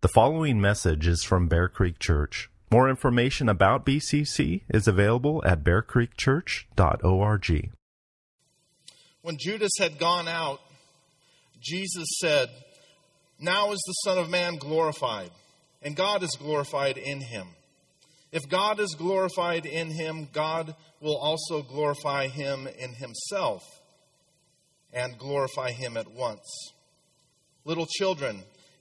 The following message is from Bear Creek Church. More information about BCC is available at bearcreekchurch.org. When Judas had gone out, Jesus said, Now is the Son of Man glorified, and God is glorified in him. If God is glorified in him, God will also glorify him in himself and glorify him at once. Little children,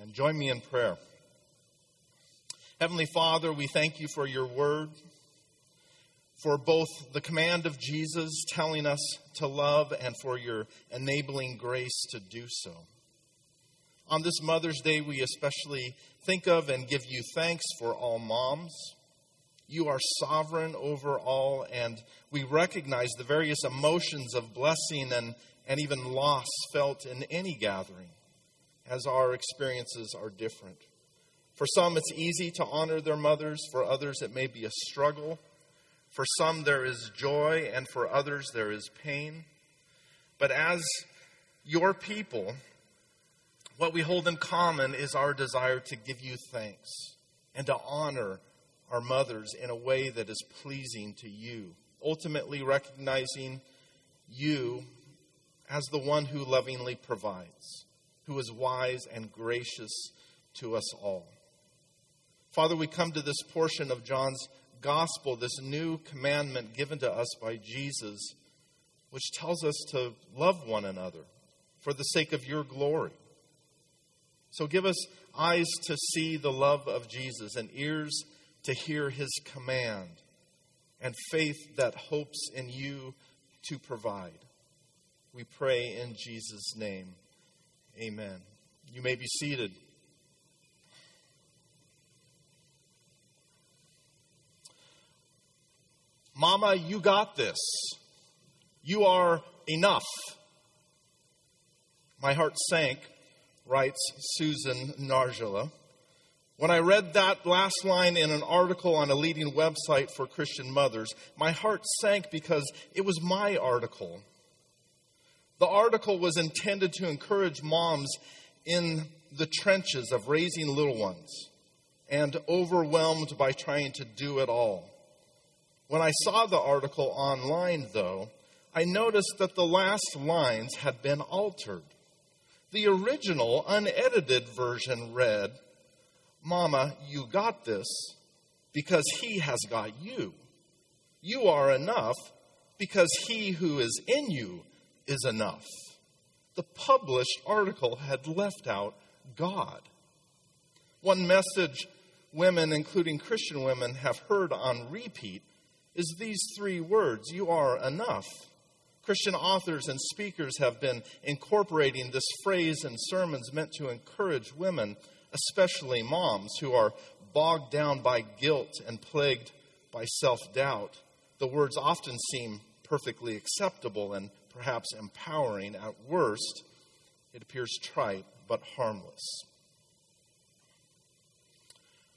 And join me in prayer. Heavenly Father, we thank you for your word, for both the command of Jesus telling us to love and for your enabling grace to do so. On this Mother's Day, we especially think of and give you thanks for all moms. You are sovereign over all, and we recognize the various emotions of blessing and, and even loss felt in any gathering as our experiences are different. For some, it's easy to honor their mothers. For others, it may be a struggle. For some, there is joy, and for others, there is pain. But as your people, what we hold in common is our desire to give you thanks and to honor our mothers in a way that is pleasing to you, ultimately recognizing you as the one who lovingly provides who is wise and gracious to us all. Father, we come to this portion of John's gospel, this new commandment given to us by Jesus, which tells us to love one another for the sake of your glory. So give us eyes to see the love of Jesus and ears to hear his command and faith that hopes in you to provide. We pray in Jesus' name. Amen. You may be seated. Mama, you got this. You are enough. My heart sank, writes Susan Nargila. When I read that last line in an article on a leading website for Christian mothers, my heart sank because it was my article. The article was intended to encourage moms in the trenches of raising little ones and overwhelmed by trying to do it all. When I saw the article online, though, I noticed that the last lines had been altered. The original, unedited version read, Mama, you got this because he has got you. You are enough because he who is in you is enough. The published article had left out God. One message women, including Christian women, have heard on repeat is these three words You are enough. Christian authors and speakers have been incorporating this phrase in sermons meant to encourage women, especially moms, who are bogged down by guilt and plagued by self doubt. The words often seem perfectly acceptable and perhaps empowering. At worst, it appears trite but harmless.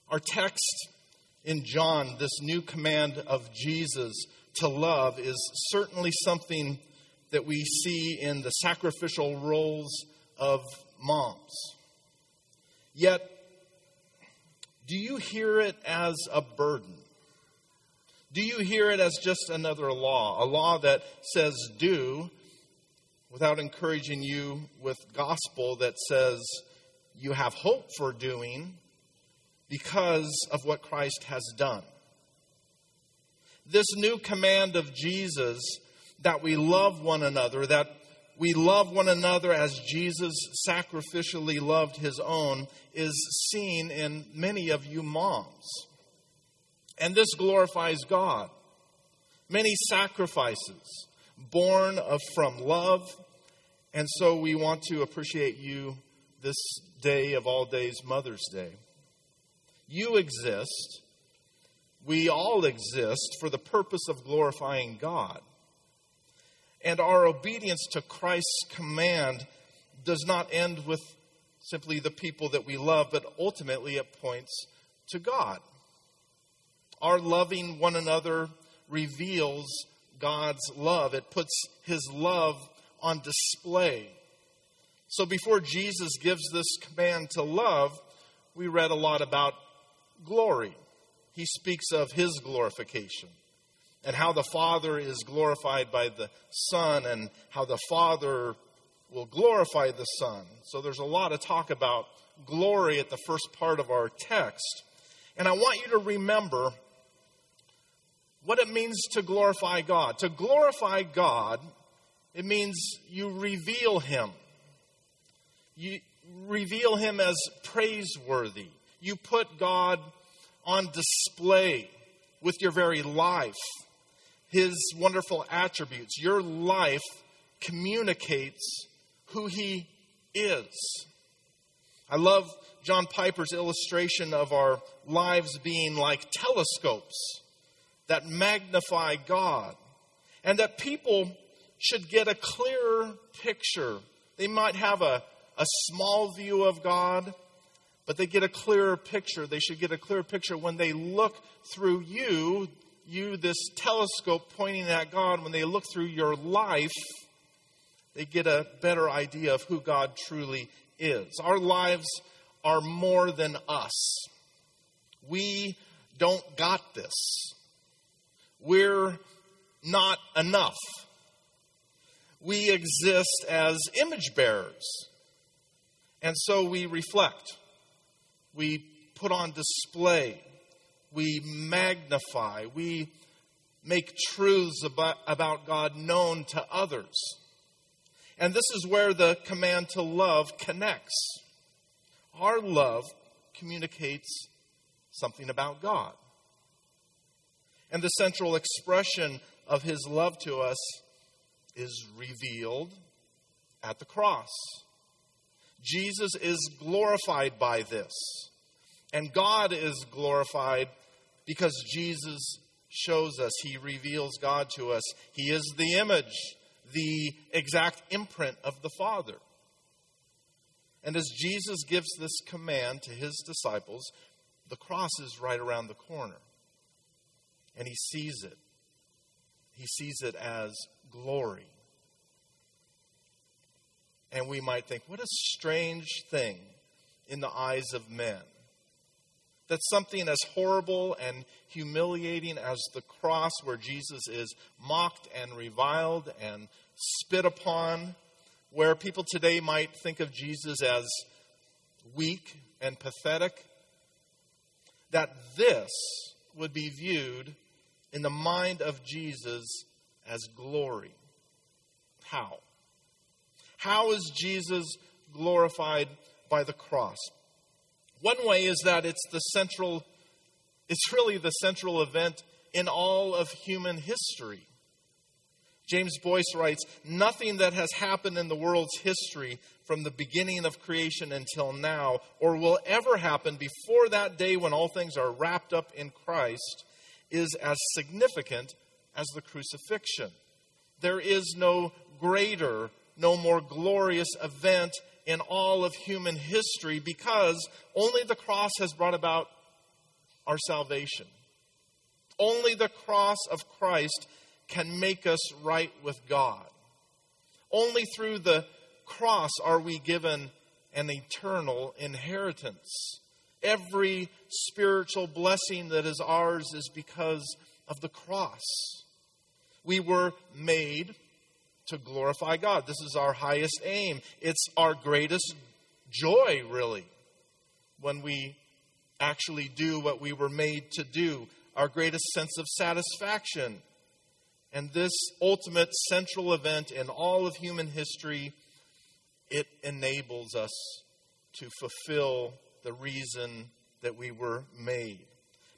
Our text in John, this new command of Jesus to love, is certainly something that we see in the sacrificial roles of moms. Yet, do you hear it as a burden? Do you hear it as just another law, a law that says do, without encouraging you with gospel that says you have hope for doing because of what Christ has done? This new command of Jesus that we love one another, that we love one another as Jesus sacrificially loved his own, is seen in many of you moms. And this glorifies God. Many sacrifices born of from love. And so we want to appreciate you this day of all days, Mother's Day. You exist, we all exist for the purpose of glorifying God. And our obedience to Christ's command does not end with simply the people that we love, but ultimately it points to God. Our loving one another reveals God's love, it puts His love on display. So before Jesus gives this command to love, we read a lot about glory. He speaks of His glorification and how the Father is glorified by the Son and how the Father will glorify the Son. So there's a lot of talk about glory at the first part of our text. And I want you to remember what it means to glorify God. To glorify God, it means you reveal Him. You reveal Him as praiseworthy. You put God on display with your very life, His wonderful attributes. Your life communicates who He is. I love John Piper's illustration of our lives being like telescopes that magnify God, and that people should get a clearer picture. They might have a, a small view of God, but they get a clearer picture. They should get a clearer picture when they look through you, you, this telescope pointing at God, when they look through your life, they get a better idea of who God truly is. Our lives are more than us. We don't got this. We're not enough. We exist as image bearers. And so we reflect. We put on display. We magnify. We make truths about, about God known to others. And this is where the command to love connects. Our love communicates something about God. And the central expression of his love to us is revealed at the cross. Jesus is glorified by this. And God is glorified because Jesus shows us, He reveals God to us. He is the image, the exact imprint of the Father. And as Jesus gives this command to His disciples, the cross is right around the corner and he sees it. He sees it as glory. And we might think, what a strange thing in the eyes of men. That something as horrible and humiliating as the cross, where Jesus is mocked and reviled and spit upon, where people today might think of Jesus as weak and pathetic, that this would be viewed in the mind of Jesus as glory. How? How is Jesus glorified by the cross? One way is that it's the central, it's really the central event in all of human history. James Boice writes Nothing that has happened in the world's history from the beginning of creation until now, or will ever happen before that day when all things are wrapped up in Christ, is as significant as the crucifixion. There is no greater, no more glorious event in all of human history because only the cross has brought about our salvation. Only the cross of Christ can make us right with God. Only through the cross are we given an eternal inheritance. Every spiritual blessing that is ours is because of the cross. We were made to glorify God. This is our highest aim. It's our greatest joy, really, when we actually do what we were made to do, our greatest sense of satisfaction. And this ultimate central event in all of human history, it enables us to fulfill the reason that we were made.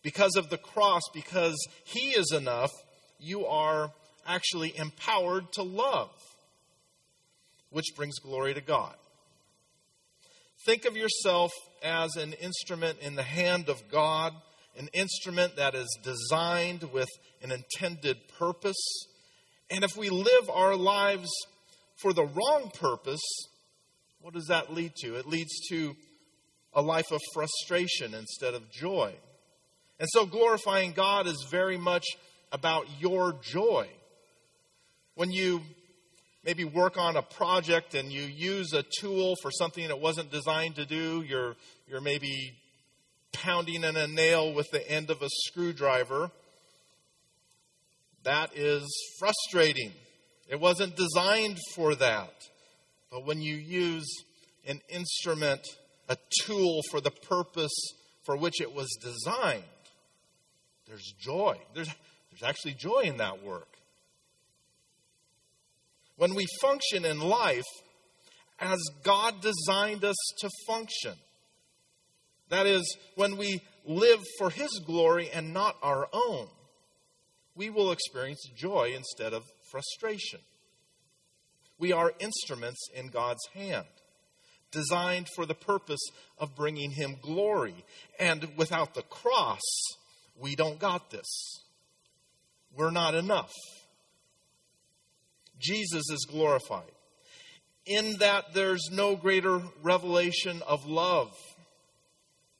Because of the cross, because He is enough, you are actually empowered to love, which brings glory to God. Think of yourself as an instrument in the hand of God, an instrument that is designed with an intended purpose. And if we live our lives for the wrong purpose, what does that lead to? It leads to a life of frustration instead of joy. And so glorifying God is very much about your joy. When you maybe work on a project and you use a tool for something that wasn't designed to do, you're, you're maybe pounding in a nail with the end of a screwdriver. That is frustrating. It wasn't designed for that. But when you use an instrument, a tool for the purpose for which it was designed, there's joy. There's, there's actually joy in that work. When we function in life as God designed us to function, that is, when we live for His glory and not our own, we will experience joy instead of frustration. We are instruments in God's hand, designed for the purpose of bringing Him glory. And without the cross, we don't got this. We're not enough. Jesus is glorified. In that there's no greater revelation of love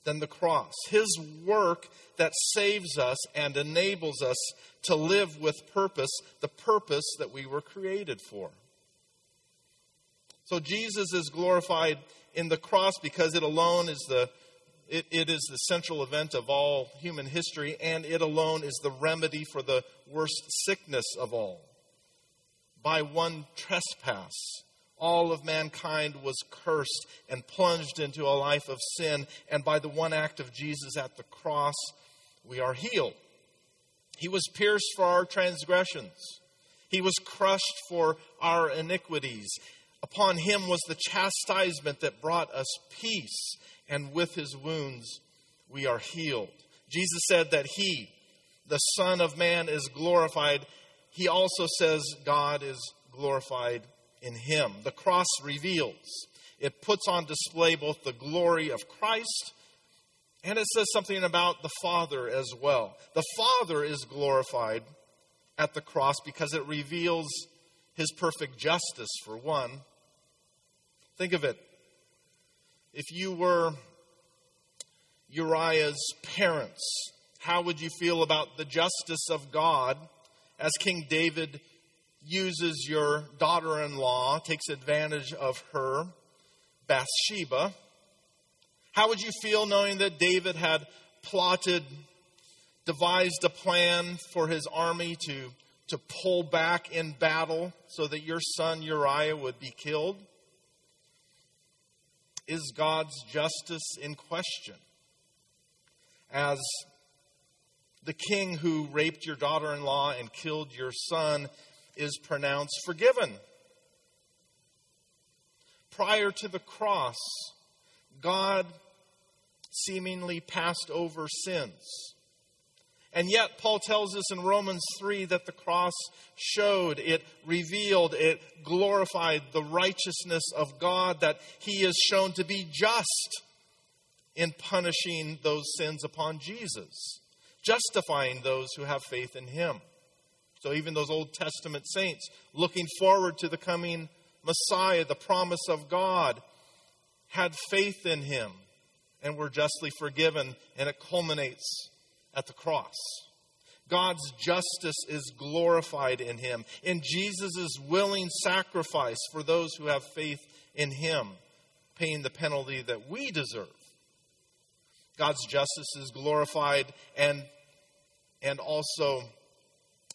than the cross. His work that saves us and enables us to live with purpose, the purpose that we were created for. So Jesus is glorified in the cross because it alone is the it, it is the central event of all human history, and it alone is the remedy for the worst sickness of all. By one trespass, all of mankind was cursed and plunged into a life of sin, and by the one act of Jesus at the cross, we are healed. He was pierced for our transgressions. He was crushed for our iniquities. Upon him was the chastisement that brought us peace, and with his wounds we are healed. Jesus said that he, the Son of Man, is glorified. He also says God is glorified in him. The cross reveals, it puts on display both the glory of Christ and it says something about the Father as well. The Father is glorified at the cross because it reveals his perfect justice, for one. Think of it. If you were Uriah's parents, how would you feel about the justice of God as King David uses your daughter in law, takes advantage of her, Bathsheba? How would you feel knowing that David had plotted, devised a plan for his army to to pull back in battle so that your son Uriah would be killed? Is God's justice in question? As the king who raped your daughter in law and killed your son is pronounced forgiven. Prior to the cross, God seemingly passed over sins. And yet, Paul tells us in Romans 3 that the cross showed, it revealed, it glorified the righteousness of God, that he is shown to be just in punishing those sins upon Jesus, justifying those who have faith in him. So, even those Old Testament saints looking forward to the coming Messiah, the promise of God, had faith in him and were justly forgiven, and it culminates at the cross. God's justice is glorified in him, in Jesus' willing sacrifice for those who have faith in him, paying the penalty that we deserve. God's justice is glorified and, and also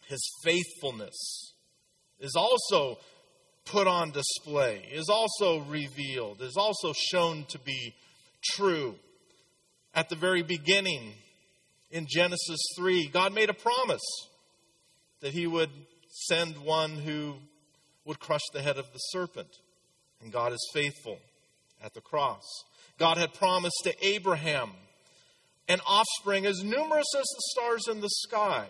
his faithfulness is also put on display, is also revealed, is also shown to be true. At the very beginning, in Genesis 3, God made a promise that he would send one who would crush the head of the serpent. And God is faithful at the cross. God had promised to Abraham an offspring as numerous as the stars in the sky.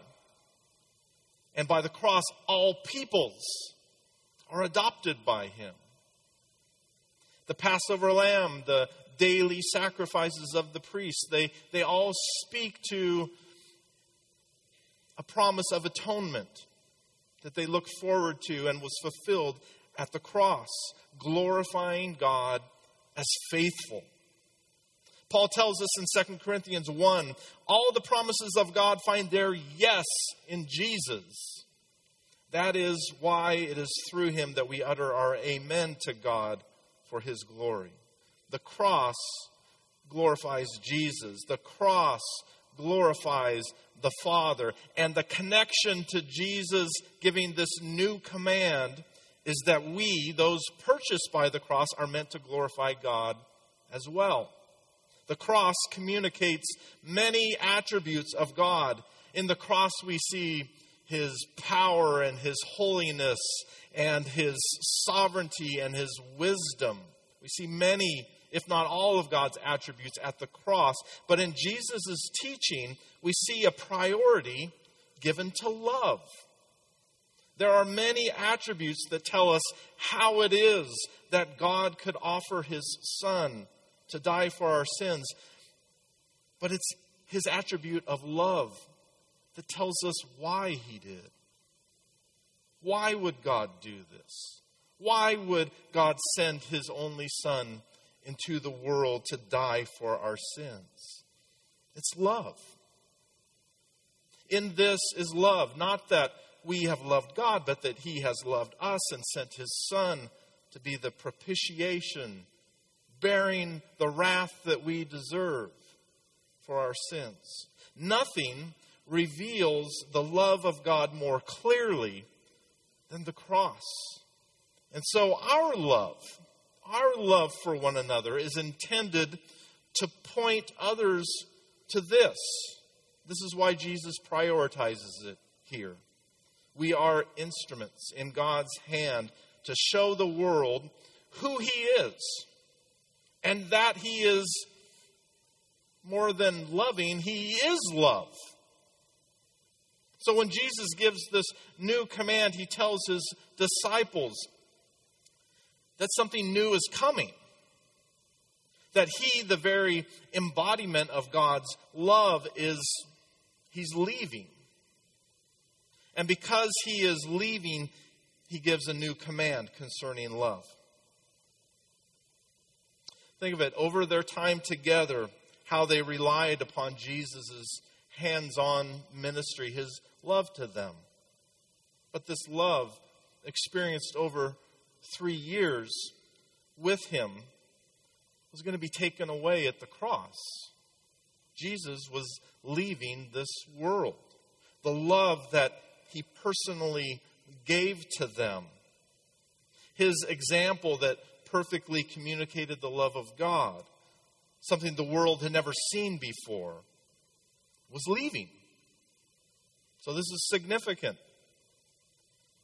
And by the cross, all peoples are adopted by him. The Passover lamb, the daily sacrifices of the priests. They, they all speak to a promise of atonement that they look forward to and was fulfilled at the cross, glorifying God as faithful. Paul tells us in 2 Corinthians 1 all the promises of God find their yes in Jesus. That is why it is through him that we utter our amen to God for his glory. The cross glorifies Jesus. The cross glorifies the Father. And the connection to Jesus giving this new command is that we, those purchased by the cross, are meant to glorify God as well. The cross communicates many attributes of God. In the cross, we see his power and his holiness and his sovereignty and his wisdom. We see many, if not all, of God's attributes at the cross. But in Jesus' teaching, we see a priority given to love. There are many attributes that tell us how it is that God could offer his Son to die for our sins. But it's his attribute of love that tells us why he did. Why would God do this? Why would God send his only Son into the world to die for our sins? It's love. In this is love, not that we have loved God, but that he has loved us and sent his Son to be the propitiation, bearing the wrath that we deserve for our sins. Nothing reveals the love of God more clearly than the cross. And so our love, our love for one another is intended to point others to this. This is why Jesus prioritizes it here. We are instruments in God's hand to show the world who He is and that He is more than loving, He is love. So when Jesus gives this new command, He tells His disciples that something new is coming. That He, the very embodiment of God's love, is He's leaving. And because he is leaving, he gives a new command concerning love. Think of it over their time together, how they relied upon Jesus' hands on ministry, his love to them. But this love, experienced over three years with him, was going to be taken away at the cross. Jesus was leaving this world. The love that he personally gave to them. His example that perfectly communicated the love of God, something the world had never seen before, was leaving. So this is significant.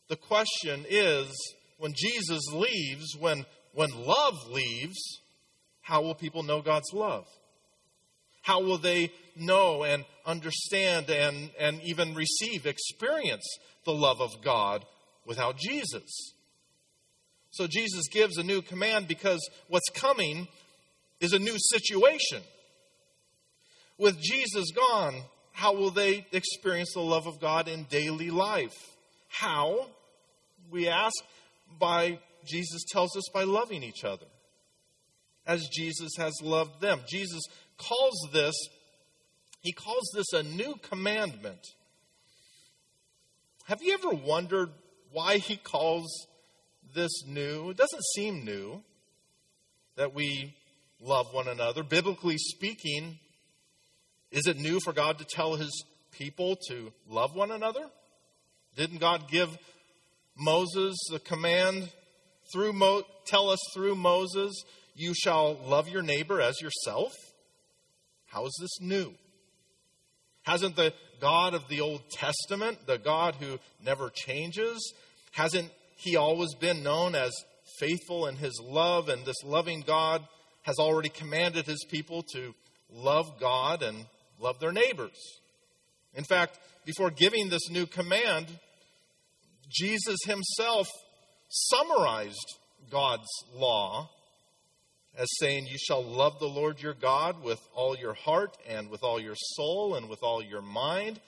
The question is when Jesus leaves, when, when love leaves, how will people know God's love? How will they know and understand and, and even receive, experience the love of God without Jesus? So Jesus gives a new command because what's coming is a new situation. With Jesus gone, how will they experience the love of God in daily life? How? We ask by, Jesus tells us, by loving each other as Jesus has loved them. Jesus calls this, he calls this a new commandment. Have you ever wondered why he calls this new? It doesn't seem new that we love one another. Biblically speaking, is it new for God to tell his people to love one another? Didn't God give Moses the command through Mo- tell us through Moses, you shall love your neighbor as yourself? How is this new? Hasn't the God of the Old Testament, the God who never changes, hasn't he always been known as faithful in his love? And this loving God has already commanded his people to love God and love their neighbors. In fact, before giving this new command, Jesus himself summarized God's law as saying, You shall love the Lord your God with all your heart and with all your soul and with all your mind,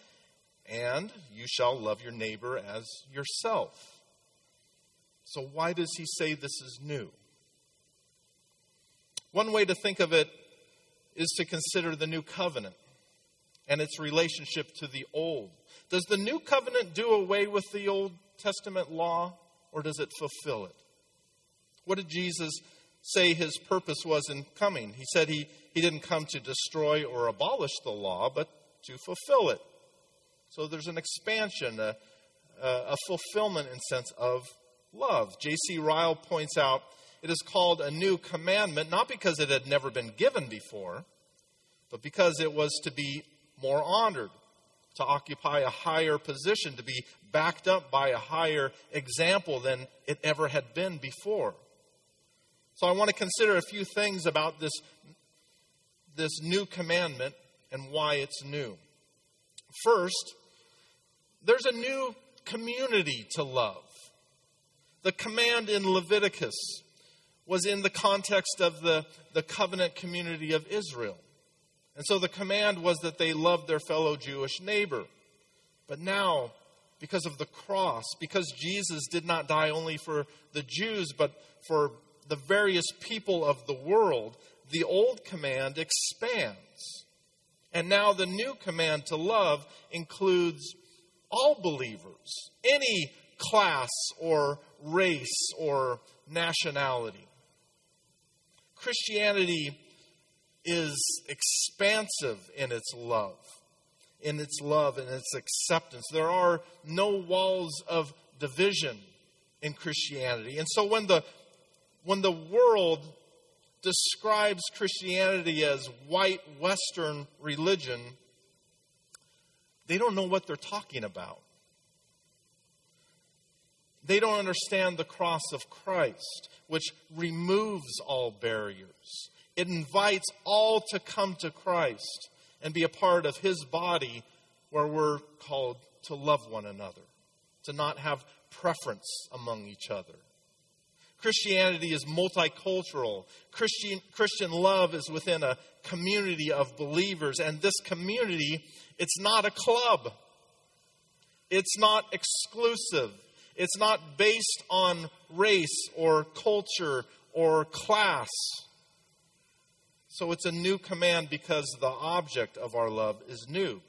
and you shall love your neighbor as yourself. So, why does he say this is new? One way to think of it is to consider the new covenant and its relationship to the old. Does the new covenant do away with the Old Testament law, or does it fulfill it? What did Jesus say his purpose was in coming? He said he, he didn't come to destroy or abolish the law, but to fulfill it. So there's an expansion, a, a fulfillment in sense of love. J.C. Ryle points out it is called a new commandment, not because it had never been given before, but because it was to be more honored, to occupy a higher position, to be backed up by a higher example than it ever had been before. So I want to consider a few things about this, this new commandment and why it's new. First, there's a new community to love. The command in Leviticus was in the context of the, the covenant community of Israel. And so the command was that they love their fellow Jewish neighbor. But now, because of the cross, because Jesus did not die only for the Jews, but for the various people of the world, the old command expands. And now the new command to love includes all believers, any class or race or nationality. Christianity is expansive in its love, in its love and its acceptance. There are no walls of division in Christianity. And so when the when the world describes Christianity as white Western religion, they don't know what they're talking about. They don't understand the cross of Christ, which removes all barriers. It invites all to come to Christ and be a part of His body where we're called to love one another, to not have preference among each other. Christianity is multicultural. Christian, Christian love is within a community of believers, and this community, it's not a club. It's not exclusive. It's not based on race or culture or class. So it's a new command because the object of our love is new.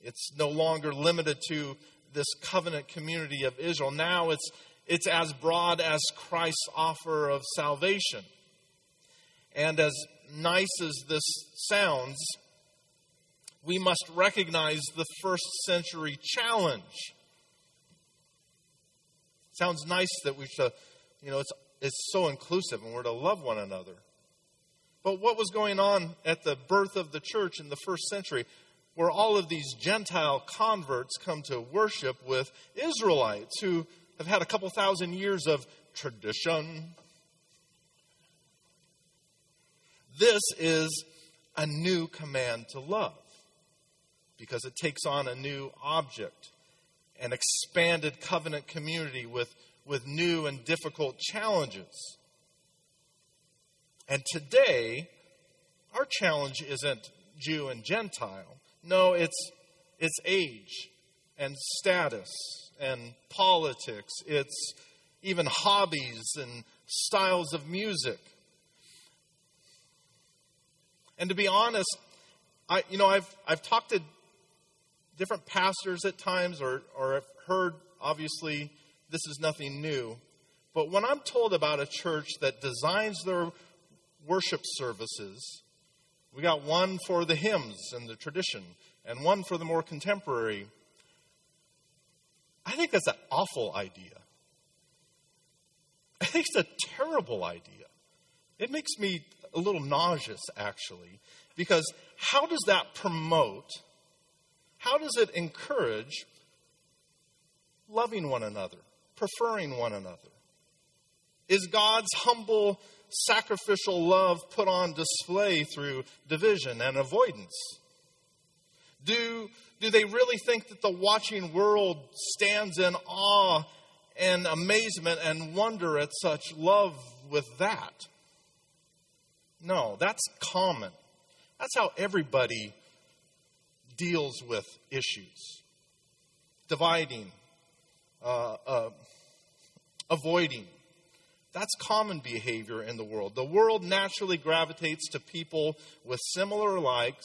It's no longer limited to this covenant community of Israel. Now it's, it's as broad as Christ's offer of salvation. And as nice as this sounds, we must recognize the first century challenge Sounds nice that we should, you know, it's, it's so inclusive and we're to love one another. But what was going on at the birth of the church in the first century, where all of these Gentile converts come to worship with Israelites who have had a couple thousand years of tradition? This is a new command to love because it takes on a new object an expanded covenant community with, with new and difficult challenges. And today, our challenge isn't Jew and Gentile. No, it's, it's age and status and politics. It's even hobbies and styles of music. And to be honest, I, you know, I've, I've talked to different pastors at times, or, or I've heard, obviously, this is nothing new. But when I'm told about a church that designs their worship services, we got one for the hymns and the tradition, and one for the more contemporary. I think that's an awful idea. I think it's a terrible idea. It makes me a little nauseous, actually, because how does that promote how does it encourage loving one another, preferring one another? Is God's humble, sacrificial love put on display through division and avoidance? Do, do they really think that the watching world stands in awe and amazement and wonder at such love with that? No, that's common. That's how everybody deals with issues dividing, uh, uh, avoiding. That's common behavior in the world. The world naturally gravitates to people with similar likes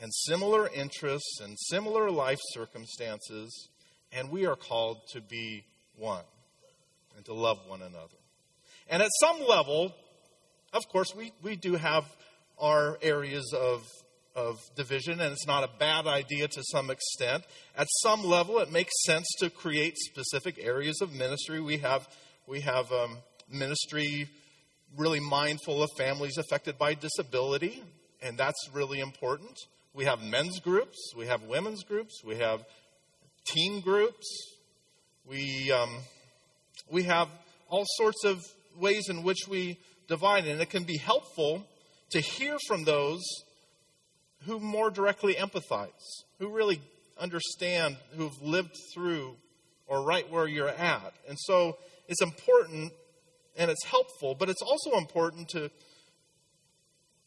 and similar interests and similar life circumstances, and we are called to be one and to love one another. And at some level, of course, we, we do have our areas of, of division, and it's not a bad idea to some extent. At some level, it makes sense to create specific areas of ministry. We have, we have um, ministry really mindful of families affected by disability, and that's really important. We have men's groups, we have women's groups, we have teen groups, we, um, we have all sorts of ways in which we divide, and it can be helpful to hear from those who more directly empathize, who really understand, who've lived through or right where you're at. And so it's important and it's helpful, but it's also important to,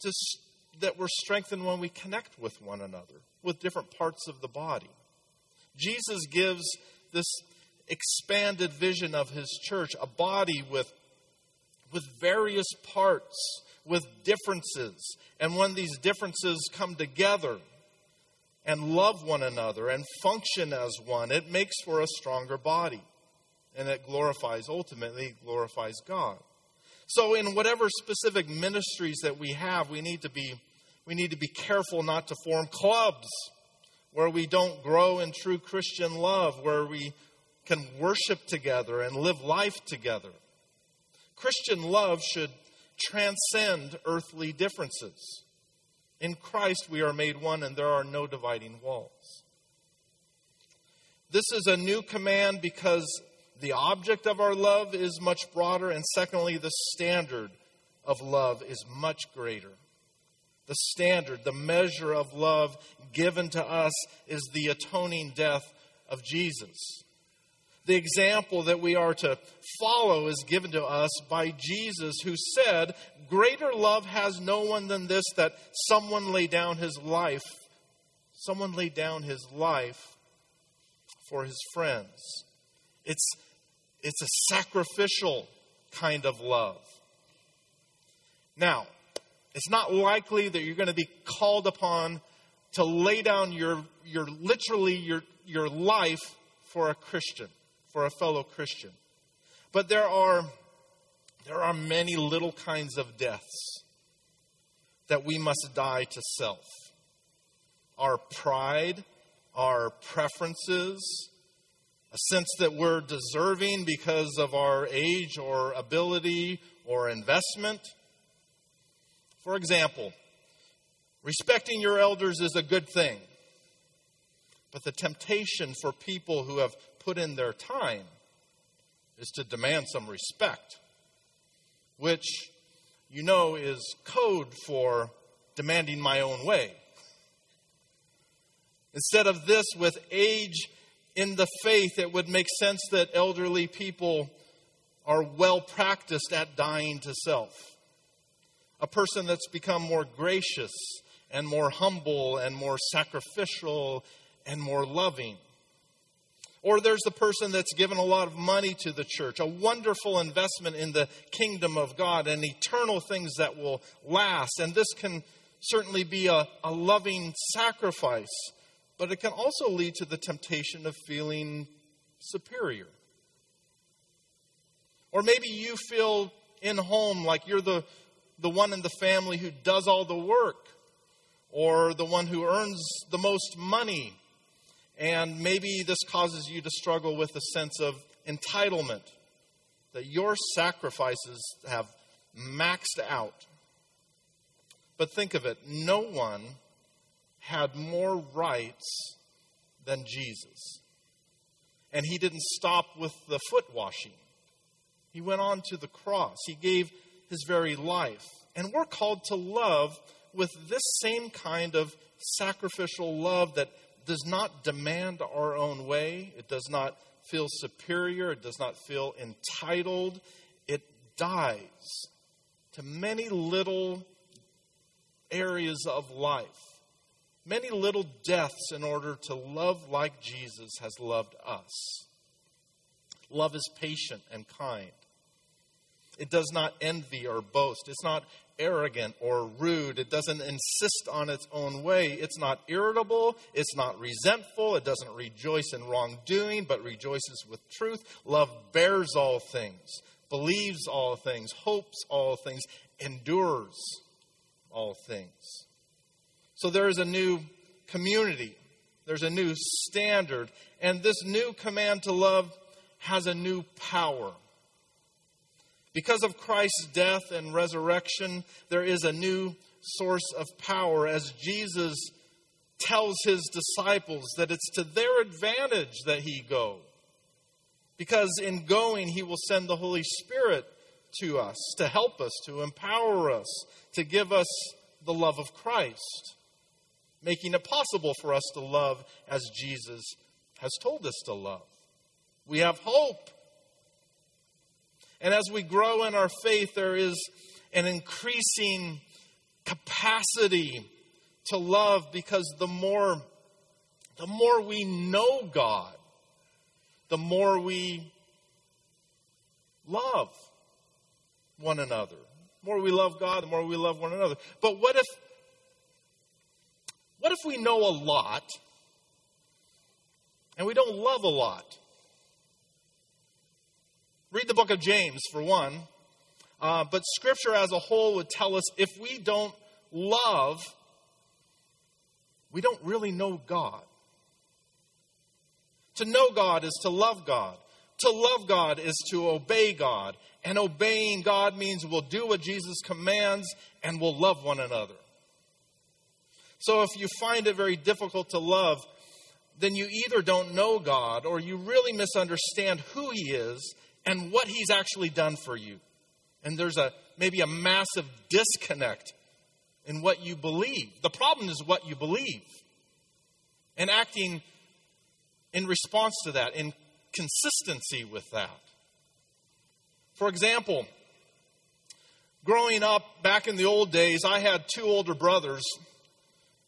to that we're strengthened when we connect with one another, with different parts of the body. Jesus gives this expanded vision of his church, a body with, with various parts, with differences. And when these differences come together and love one another and function as one, it makes for a stronger body. And it glorifies, ultimately, glorifies God. So, in whatever specific ministries that we have, we need to be, we need to be careful not to form clubs where we don't grow in true Christian love, where we can worship together and live life together. Christian love should transcend earthly differences. In Christ, we are made one, and there are no dividing walls. This is a new command because the object of our love is much broader, and secondly, the standard of love is much greater. The standard, the measure of love given to us is the atoning death of Jesus. The example that we are to follow is given to us by Jesus, who said, Greater love has no one than this, that someone lay down his life. Someone lay down his life for his friends. It's, it's a sacrificial kind of love. Now, it's not likely that you're going to be called upon to lay down your, your literally your, your life for a Christian for a fellow Christian. But there are, there are many little kinds of deaths that we must die to self. Our pride, our preferences, a sense that we're deserving because of our age or ability or investment. For example, respecting your elders is a good thing. But the temptation for people who have put in their time is to demand some respect, which you know is code for demanding my own way. Instead of this, with age in the faith, it would make sense that elderly people are well practiced at dying to self. A person that's become more gracious and more humble and more sacrificial and more loving. Or there's the person that's given a lot of money to the church, a wonderful investment in the kingdom of God and eternal things that will last. And this can certainly be a, a loving sacrifice, but it can also lead to the temptation of feeling superior. Or maybe you feel in home like you're the, the one in the family who does all the work, or the one who earns the most money and maybe this causes you to struggle with a sense of entitlement, that your sacrifices have maxed out. But think of it no one had more rights than Jesus. And he didn't stop with the foot washing, he went on to the cross. He gave his very life. And we're called to love with this same kind of sacrificial love that does not demand our own way. It does not feel superior. It does not feel entitled. It dies to many little areas of life. Many little deaths in order to love like Jesus has loved us. Love is patient and kind. It does not envy or boast. It's not arrogant or rude. It doesn't insist on its own way. It's not irritable. It's not resentful. It doesn't rejoice in wrongdoing, but rejoices with truth. Love bears all things, believes all things, hopes all things, endures all things. So there is a new community, there's a new standard, and this new command to love has a new power. Because of Christ's death and resurrection, there is a new source of power as Jesus tells his disciples that it's to their advantage that he go. Because in going, he will send the Holy Spirit to us to help us, to empower us, to give us the love of Christ, making it possible for us to love as Jesus has told us to love. We have hope and as we grow in our faith, there is an increasing capacity to love because the more the more we know God, the more we love one another. The more we love God, the more we love one another. But what if what if we know a lot and we don't love a lot? Read the book of James, for one. Uh, but Scripture as a whole would tell us if we don't love, we don't really know God. To know God is to love God. To love God is to obey God. And obeying God means we'll do what Jesus commands and we'll love one another. So if you find it very difficult to love, then you either don't know God or you really misunderstand who He is and what he's actually done for you. And there's a maybe a massive disconnect in what you believe. The problem is what you believe. And acting in response to that, in consistency with that. For example, growing up back in the old days, I had two older brothers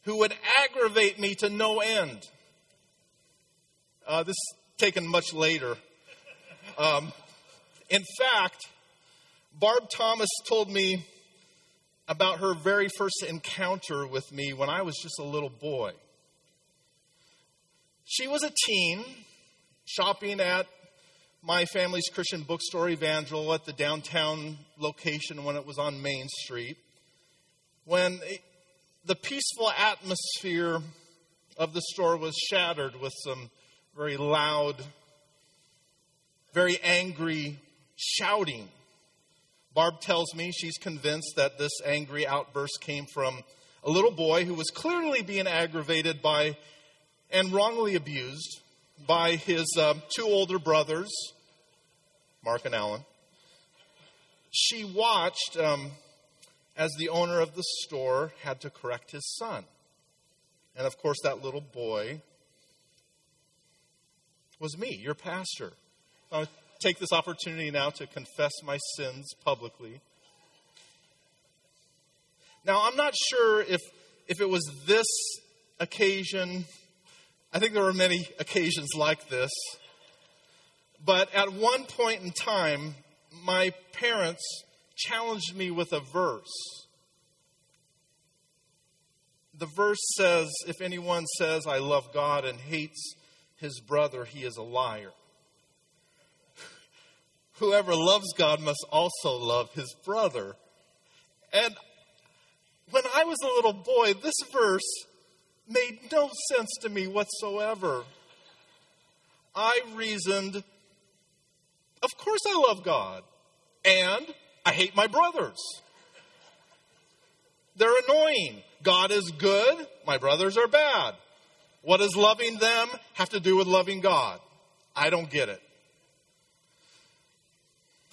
who would aggravate me to no end. Uh, this taken much later. Um, in fact, Barb Thomas told me about her very first encounter with me when I was just a little boy. She was a teen shopping at my family's Christian bookstore, Evangel, at the downtown location when it was on Main Street. When the peaceful atmosphere of the store was shattered with some very loud, very angry shouting. Barb tells me she's convinced that this angry outburst came from a little boy who was clearly being aggravated by and wrongly abused by his uh, two older brothers, Mark and Alan. She watched um, as the owner of the store had to correct his son. And of course, that little boy was me, your pastor. Uh, take this opportunity now to confess my sins publicly. Now, I'm not sure if, if it was this occasion, I think there were many occasions like this, but at one point in time, my parents challenged me with a verse. The verse says, If anyone says, I love God and hates his brother, he is a liar whoever loves God must also love his brother. And when I was a little boy, this verse made no sense to me whatsoever. I reasoned, of course I love God, and I hate my brothers. They're annoying. God is good, my brothers are bad. What does loving them have to do with loving God? I don't get it.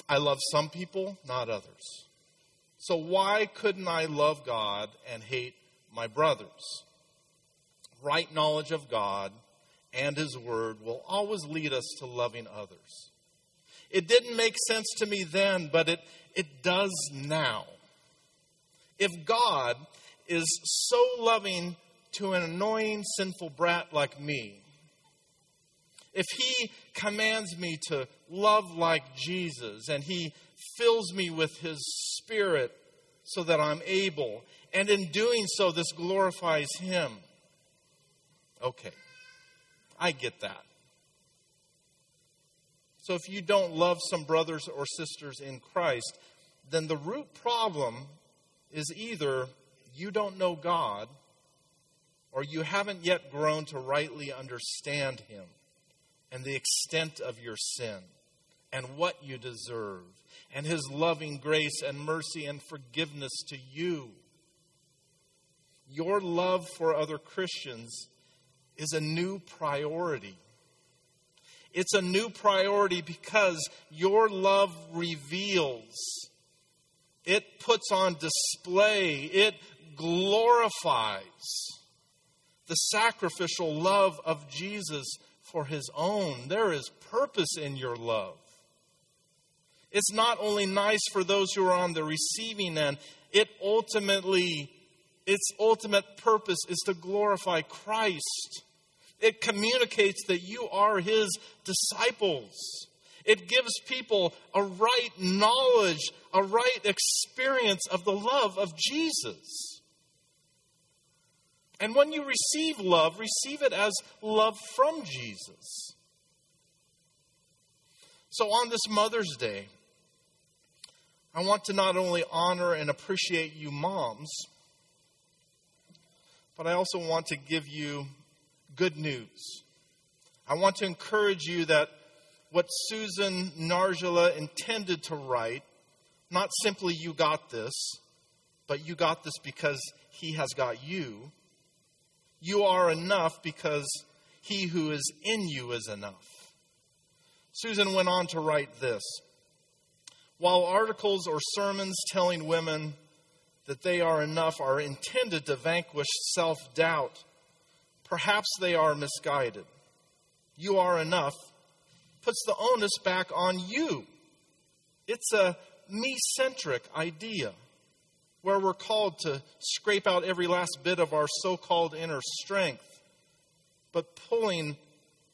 I love some people, not others. So why couldn't I love God and hate my brothers? Right knowledge of God and His Word will always lead us to loving others. It didn't make sense to me then, but it, it does now. If God is so loving to an annoying, sinful brat like me, if he commands me to love like Jesus and he fills me with his spirit so that I'm able, and in doing so, this glorifies him, okay, I get that. So if you don't love some brothers or sisters in Christ, then the root problem is either you don't know God or you haven't yet grown to rightly understand Him and the extent of your sin and what you deserve and His loving grace and mercy and forgiveness to you. Your love for other Christians is a new priority. It's a new priority because your love reveals, it puts on display, it glorifies the sacrificial love of Jesus for his own. There is purpose in your love. It's not only nice for those who are on the receiving end, it ultimately, its ultimate purpose is to glorify Christ. It communicates that you are his disciples. It gives people a right knowledge, a right experience of the love of Jesus. And when you receive love, receive it as love from Jesus. So on this Mother's Day, I want to not only honor and appreciate you, moms, but I also want to give you good news. I want to encourage you that what Susan Narjala intended to write, not simply you got this, but you got this because he has got you. You are enough because he who is in you is enough. Susan went on to write this While articles or sermons telling women that they are enough are intended to vanquish self doubt, perhaps they are misguided. You are enough puts the onus back on you. It's a me centric idea where we're called to scrape out every last bit of our so called inner strength. But pulling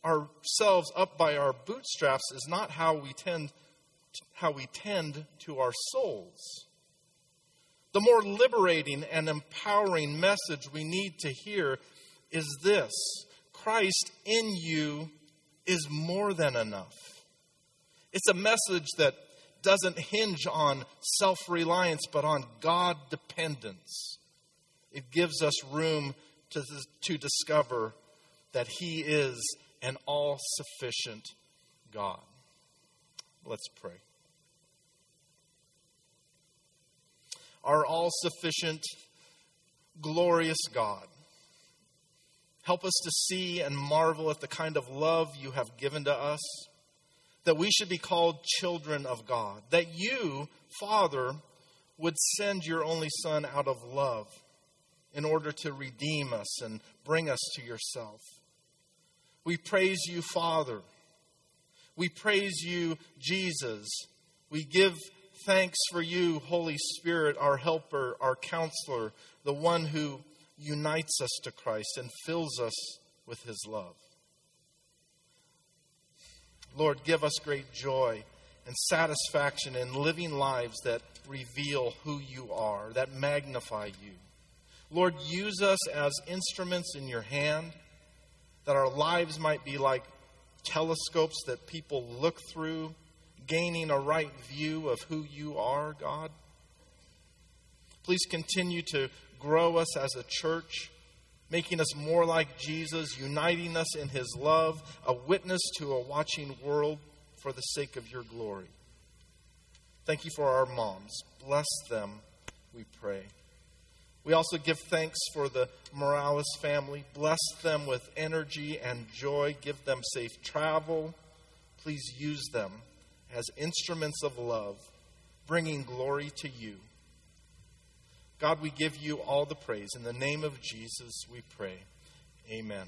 ourselves up by our bootstraps is not how we tend how we tend to our souls. The more liberating and empowering message we need to hear is this Christ in you is more than enough. It's a message that doesn't hinge on self reliance, but on God dependence. It gives us room to, to discover that He is an all sufficient God. Let's pray. Our all sufficient, glorious God Help us to see and marvel at the kind of love you have given to us, that we should be called children of God, that you, Father, would send your only Son out of love in order to redeem us and bring us to yourself. We praise you, Father. We praise you, Jesus. We give thanks for you, Holy Spirit, our helper, our counselor, the one who unites us to Christ and fills us with his love. Lord, give us great joy and satisfaction in living lives that reveal who you are, that magnify you. Lord, use us as instruments in your hand, that our lives might be like telescopes that people look through, gaining a right view of who you are, God. Please continue to grow us as a church, making us more like Jesus, uniting us in his love, a witness to a watching world for the sake of your glory. Thank you for our moms. Bless them, we pray. We also give thanks for the Morales family. Bless them with energy and joy. Give them safe travel. Please use them as instruments of love, bringing glory to you. God, we give you all the praise. In the name of Jesus, we pray. Amen.